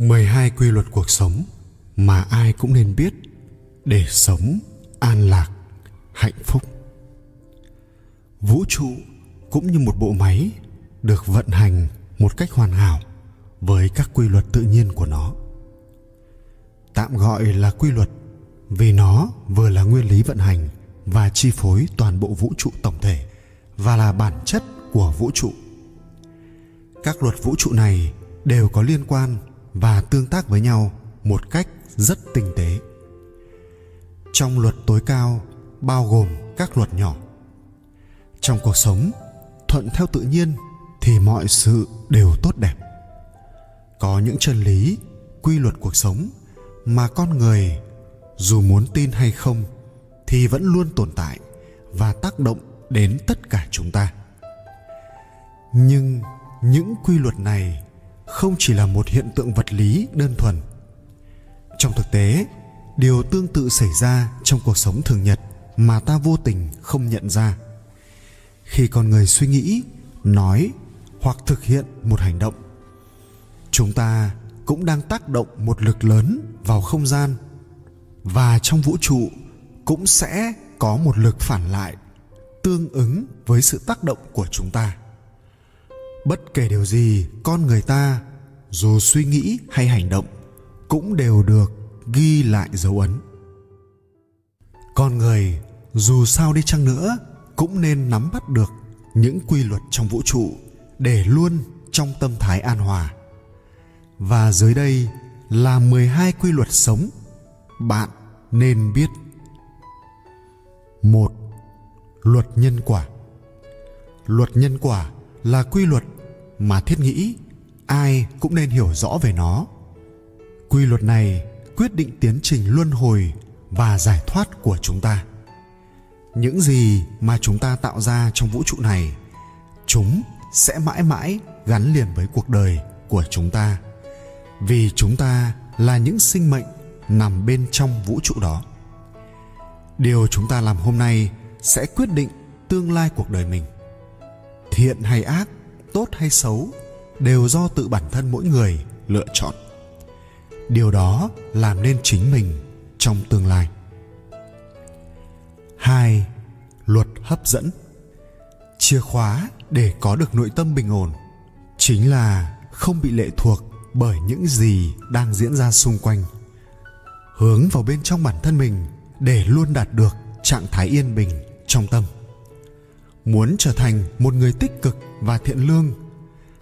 12 quy luật cuộc sống mà ai cũng nên biết để sống an lạc, hạnh phúc. Vũ trụ cũng như một bộ máy được vận hành một cách hoàn hảo với các quy luật tự nhiên của nó. Tạm gọi là quy luật vì nó vừa là nguyên lý vận hành và chi phối toàn bộ vũ trụ tổng thể và là bản chất của vũ trụ. Các luật vũ trụ này đều có liên quan và tương tác với nhau một cách rất tinh tế. Trong luật tối cao bao gồm các luật nhỏ. Trong cuộc sống, thuận theo tự nhiên thì mọi sự đều tốt đẹp. Có những chân lý, quy luật cuộc sống mà con người dù muốn tin hay không thì vẫn luôn tồn tại và tác động đến tất cả chúng ta. Nhưng những quy luật này không chỉ là một hiện tượng vật lý đơn thuần. Trong thực tế, điều tương tự xảy ra trong cuộc sống thường nhật mà ta vô tình không nhận ra. Khi con người suy nghĩ, nói hoặc thực hiện một hành động, chúng ta cũng đang tác động một lực lớn vào không gian và trong vũ trụ cũng sẽ có một lực phản lại tương ứng với sự tác động của chúng ta bất kể điều gì, con người ta, dù suy nghĩ hay hành động, cũng đều được ghi lại dấu ấn con người, dù sao đi chăng nữa, cũng nên nắm bắt được những quy luật trong vũ trụ để luôn trong tâm thái an hòa. Và dưới đây là 12 quy luật sống bạn nên biết. một, Luật nhân quả. Luật nhân quả là quy luật mà thiết nghĩ ai cũng nên hiểu rõ về nó. Quy luật này quyết định tiến trình luân hồi và giải thoát của chúng ta. Những gì mà chúng ta tạo ra trong vũ trụ này, chúng sẽ mãi mãi gắn liền với cuộc đời của chúng ta, vì chúng ta là những sinh mệnh nằm bên trong vũ trụ đó. Điều chúng ta làm hôm nay sẽ quyết định tương lai cuộc đời mình thiện hay ác, tốt hay xấu, đều do tự bản thân mỗi người lựa chọn điều đó làm nên chính mình trong tương lai hai, Luật hấp dẫn Chìa khóa để có được nội tâm bình ổn chính là không bị lệ thuộc bởi những gì đang diễn ra xung quanh. Hướng vào bên trong bản thân mình để luôn đạt được trạng thái yên bình trong tâm. Muốn trở thành một người tích cực và thiện lương,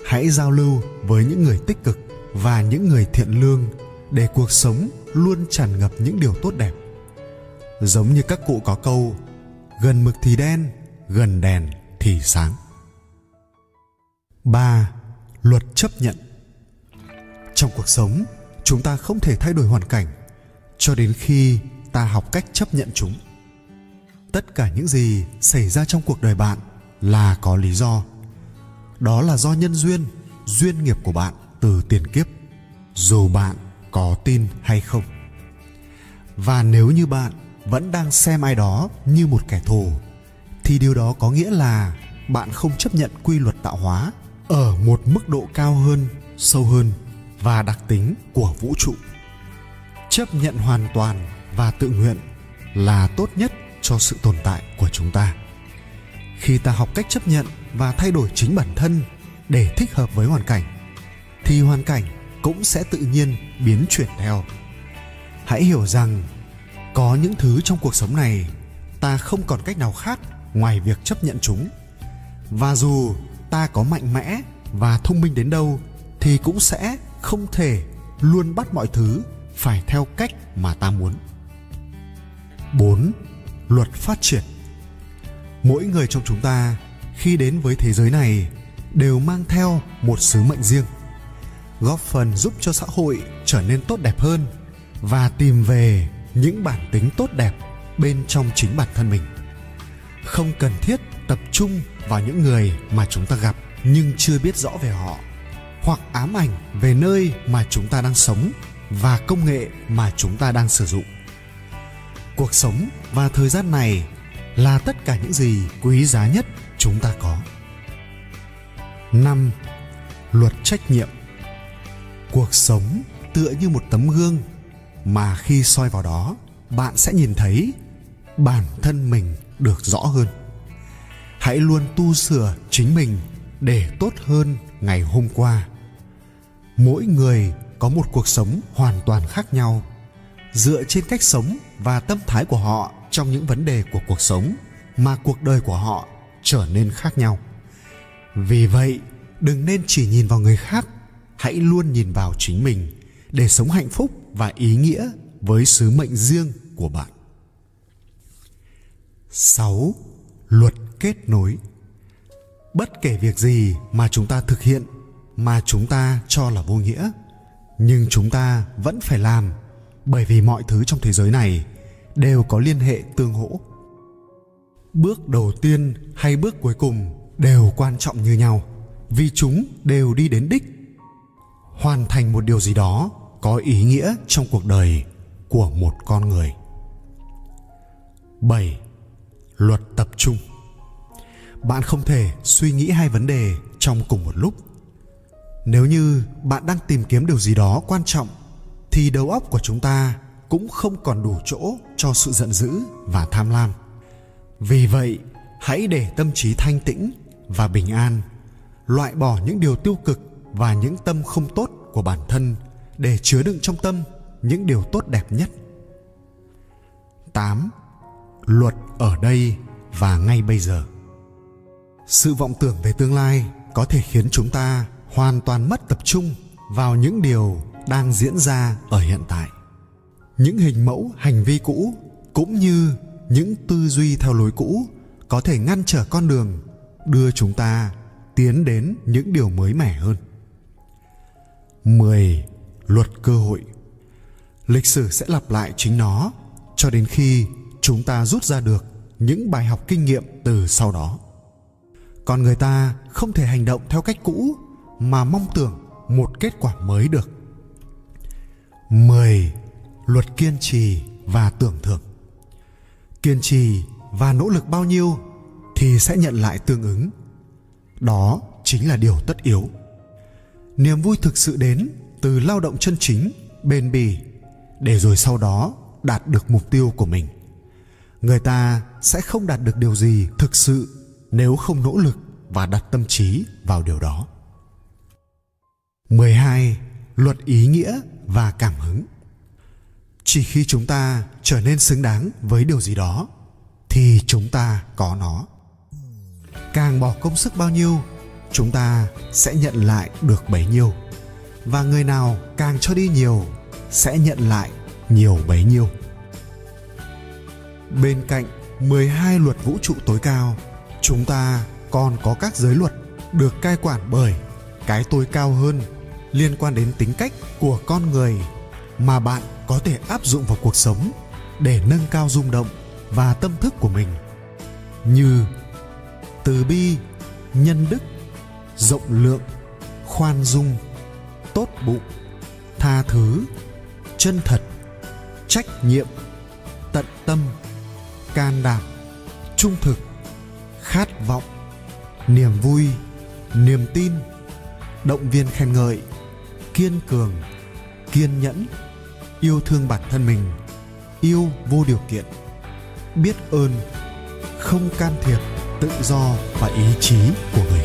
hãy giao lưu với những người tích cực và những người thiện lương để cuộc sống luôn tràn ngập những điều tốt đẹp. Giống như các cụ có câu gần mực thì đen gần đèn thì sáng. Ba luật chấp nhận. Trong cuộc sống chúng ta không thể thay đổi hoàn cảnh cho đến khi ta học cách chấp nhận chúng tất cả những gì xảy ra trong cuộc đời bạn là có lý do. Đó là do nhân duyên duyên nghiệp của bạn từ tiền kiếp, dù bạn có tin hay không. Và nếu như bạn vẫn đang xem ai đó như một kẻ thù, thì điều đó có nghĩa là bạn không chấp nhận quy luật tạo hóa ở một mức độ cao hơn, sâu hơn và đặc tính của vũ trụ. Chấp nhận hoàn toàn và tự nguyện là tốt nhất cho sự tồn tại của chúng ta. Khi ta học cách chấp nhận và thay đổi chính bản thân để thích hợp với hoàn cảnh, thì hoàn cảnh cũng sẽ tự nhiên biến chuyển theo. Hãy hiểu rằng, có những thứ trong cuộc sống này ta không còn cách nào khác ngoài việc chấp nhận chúng. Và dù ta có mạnh mẽ và thông minh đến đâu, thì cũng sẽ không thể luôn bắt mọi thứ phải theo cách mà ta muốn. 4. Luật phát triển. Mỗi người trong chúng ta khi đến với thế giới này đều mang theo một sứ mệnh riêng, góp phần giúp cho xã hội trở nên tốt đẹp hơn và tìm về những bản tính tốt đẹp bên trong chính bản thân mình. Không cần thiết tập trung vào những người mà chúng ta gặp nhưng chưa biết rõ về họ, hoặc ám ảnh về nơi mà chúng ta đang sống và công nghệ mà chúng ta đang sử dụng cuộc sống và thời gian này là tất cả những gì quý giá nhất chúng ta có. Năm, luật trách nhiệm. Cuộc sống tựa như một tấm gương mà khi soi vào đó, bạn sẽ nhìn thấy bản thân mình được rõ hơn. Hãy luôn tu sửa chính mình để tốt hơn ngày hôm qua. Mỗi người có một cuộc sống hoàn toàn khác nhau, dựa trên cách sống và tâm thái của họ trong những vấn đề của cuộc sống mà cuộc đời của họ trở nên khác nhau vì vậy đừng nên chỉ nhìn vào người khác hãy luôn nhìn vào chính mình để sống hạnh phúc và ý nghĩa với sứ mệnh riêng của bạn 6. Luật kết nối Bất kể việc gì mà chúng ta thực hiện mà chúng ta cho là vô nghĩa, nhưng chúng ta vẫn phải làm bởi vì mọi thứ trong thế giới này đều có liên hệ tương hỗ. Bước đầu tiên hay bước cuối cùng đều quan trọng như nhau, vì chúng đều đi đến đích. Hoàn thành một điều gì đó có ý nghĩa trong cuộc đời của một con người. 7 luật tập trung bạn không thể suy nghĩ hai vấn đề trong cùng một lúc nếu như bạn đang tìm kiếm điều gì đó quan trọng thì đầu óc của chúng ta cũng không còn đủ chỗ cho sự giận dữ và tham lam. Vì vậy, hãy để tâm trí thanh tĩnh và bình an, loại bỏ những điều tiêu cực và những tâm không tốt của bản thân để chứa đựng trong tâm những điều tốt đẹp nhất. 8 luật ở đây và ngay bây giờ. Sự vọng tưởng về tương lai có thể khiến chúng ta hoàn toàn mất tập trung vào những điều đang diễn ra ở hiện tại. Những hình mẫu, hành vi cũ cũng như những tư duy theo lối cũ có thể ngăn trở con đường đưa chúng ta tiến đến những điều mới mẻ hơn. 10. Luật cơ hội. Lịch sử sẽ lặp lại chính nó cho đến khi chúng ta rút ra được những bài học kinh nghiệm từ sau đó. Còn người ta không thể hành động theo cách cũ mà mong tưởng một kết quả mới được. 10. Luật kiên trì và tưởng thưởng Kiên trì và nỗ lực bao nhiêu thì sẽ nhận lại tương ứng. Đó chính là điều tất yếu. Niềm vui thực sự đến từ lao động chân chính, bền bỉ để rồi sau đó đạt được mục tiêu của mình người ta sẽ không đạt được điều gì thực sự nếu không nỗ lực và đặt tâm trí vào điều đó. 12. Luật ý nghĩa và cảm hứng. Chỉ khi chúng ta trở nên xứng đáng với điều gì đó thì chúng ta có nó. Càng bỏ công sức bao nhiêu, chúng ta sẽ nhận lại được bấy nhiêu. Và người nào càng cho đi nhiều sẽ nhận lại nhiều bấy nhiêu. Bên cạnh 12 luật vũ trụ tối cao, chúng ta còn có các giới luật được cai quản bởi cái tôi cao hơn liên quan đến tính cách của con người mà bạn có thể áp dụng vào cuộc sống để nâng cao rung động và tâm thức của mình. Như từ bi, nhân đức, rộng lượng, khoan dung, tốt bụng, tha thứ, chân thật, trách nhiệm, tận tâm, can đảm, trung thực, khát vọng, niềm vui, niềm tin, động viên khen ngợi kiên cường, kiên nhẫn, yêu thương bản thân mình, yêu vô điều kiện, biết ơn, không can thiệp tự do và ý chí của người